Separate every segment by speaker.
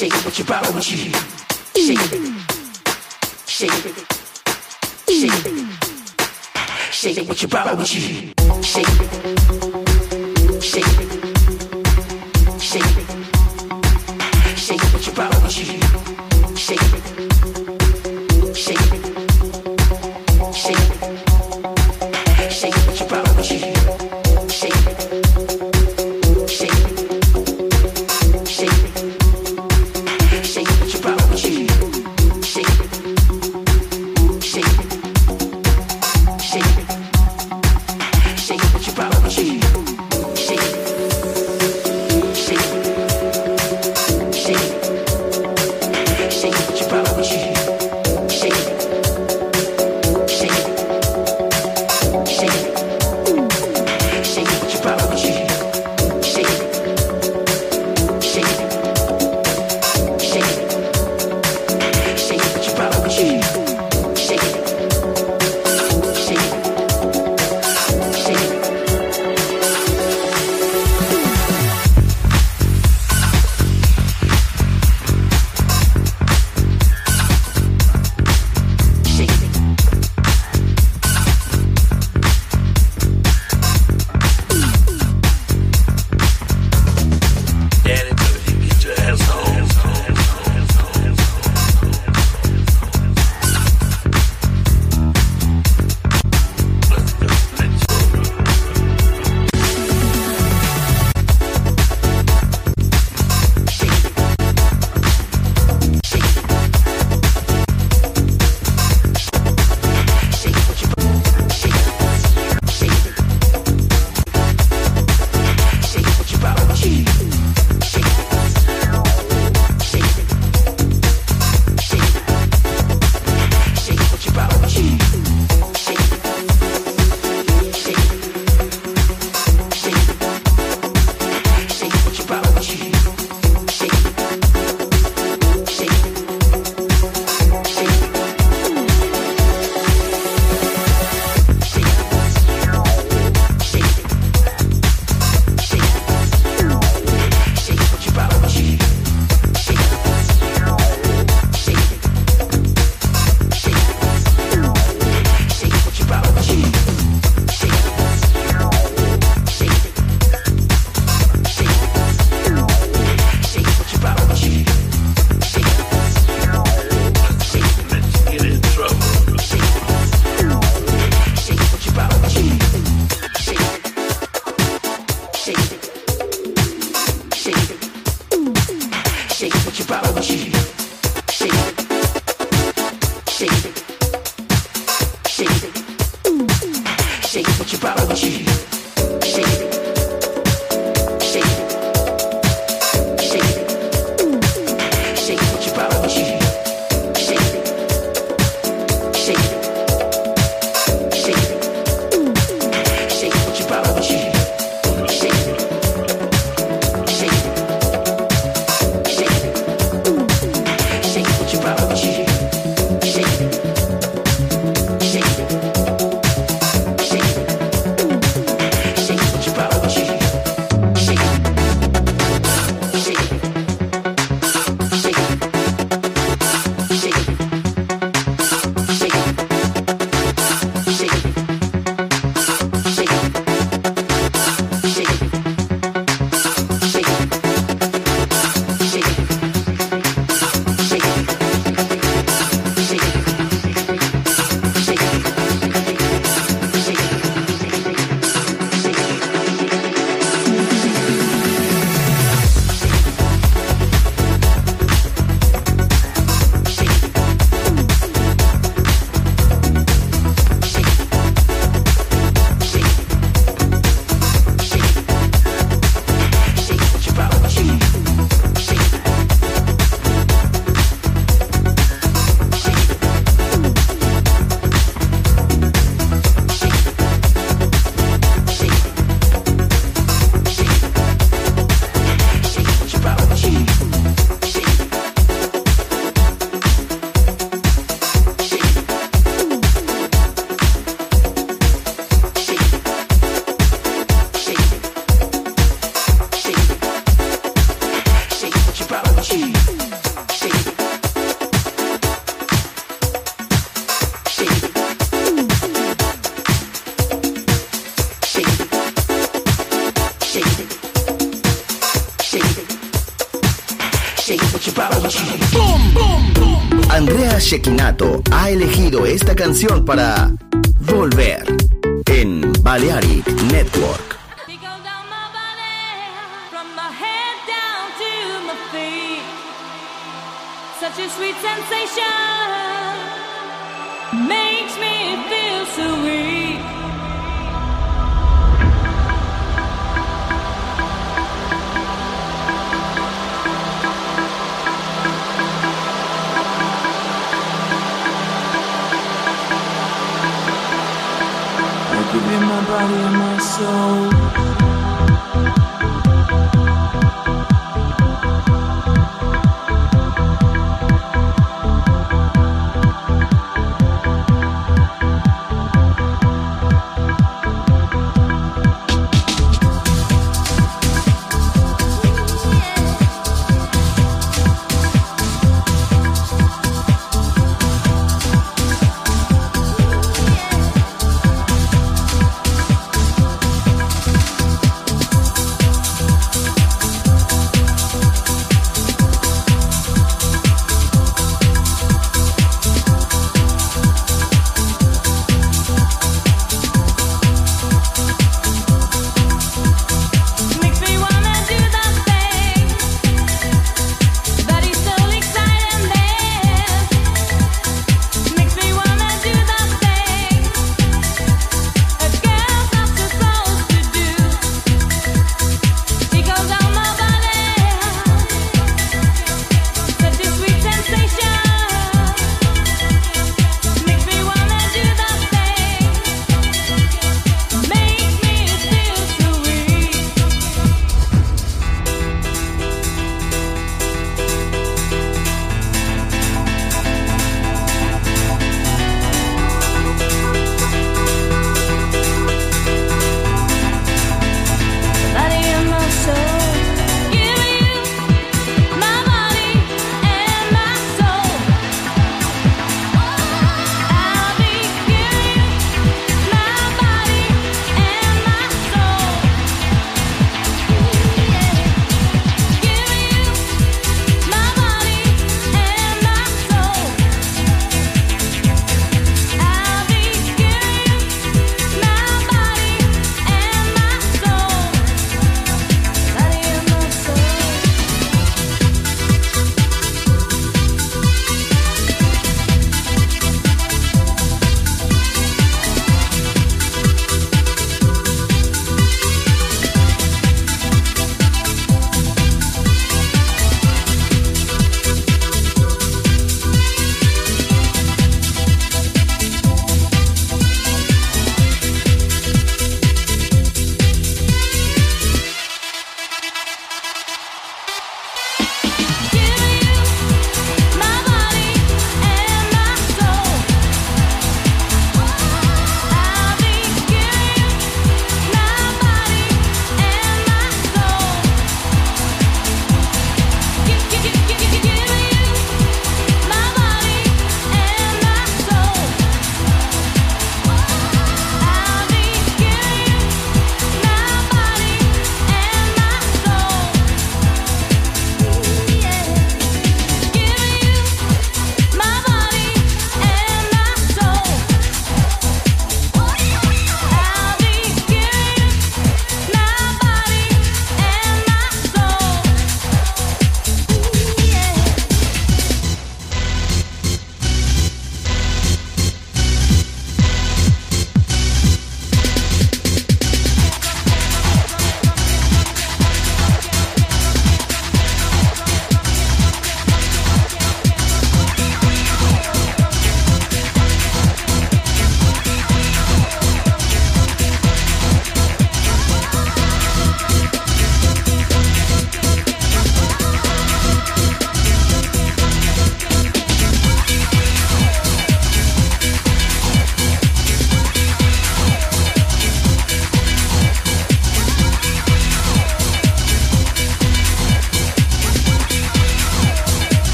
Speaker 1: Shake it with your body, with you. Shake it. Shake it. Shake. Shake it with your with
Speaker 2: you.
Speaker 1: Shake it. Shake it.
Speaker 3: Andrea Shekinato ha elegido esta canción para Volver en Balearic Network.
Speaker 4: Sensation makes me feel so.
Speaker 5: You my body and my soul.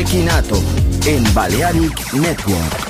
Speaker 6: Shekinato en Balearic Network.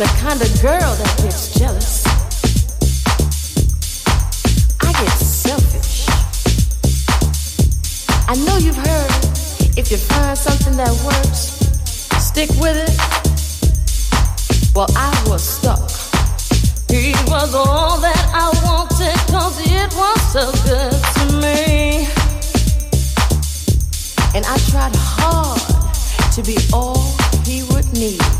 Speaker 7: the kind of girl that gets jealous. I get selfish. I know you've heard if you find something that works, stick with it. Well, I was stuck. He was all that I wanted, cause it was so good to me. And I tried hard to be all he would need.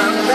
Speaker 3: come.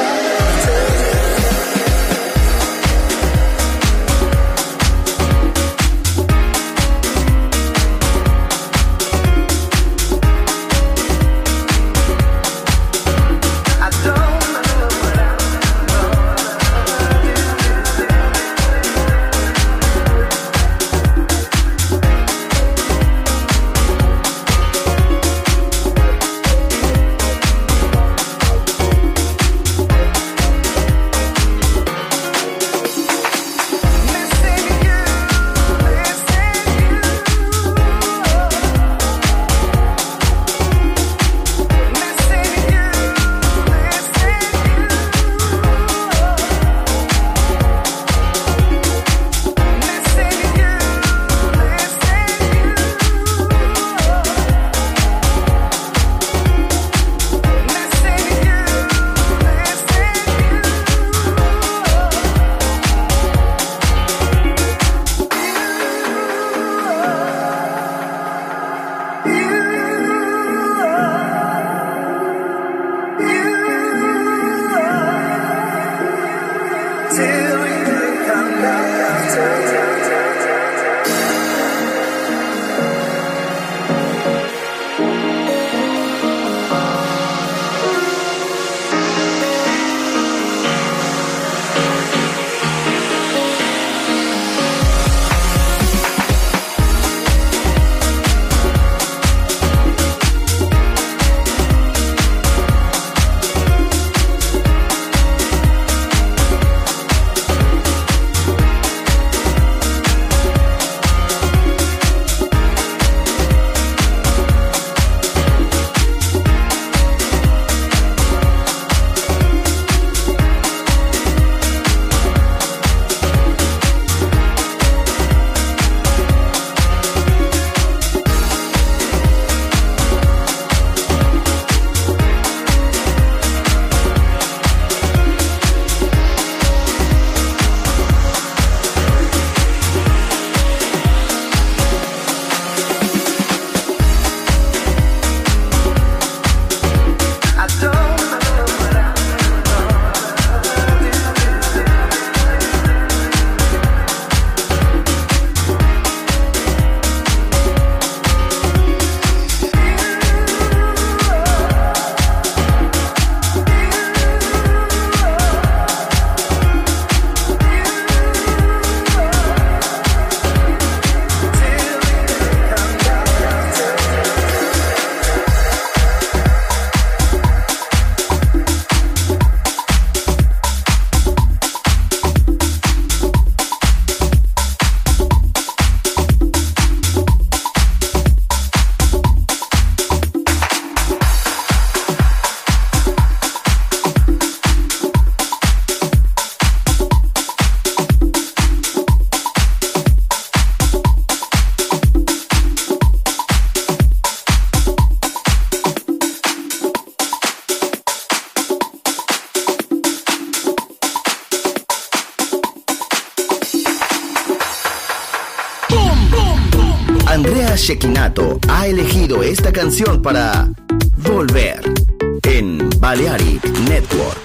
Speaker 3: Balearic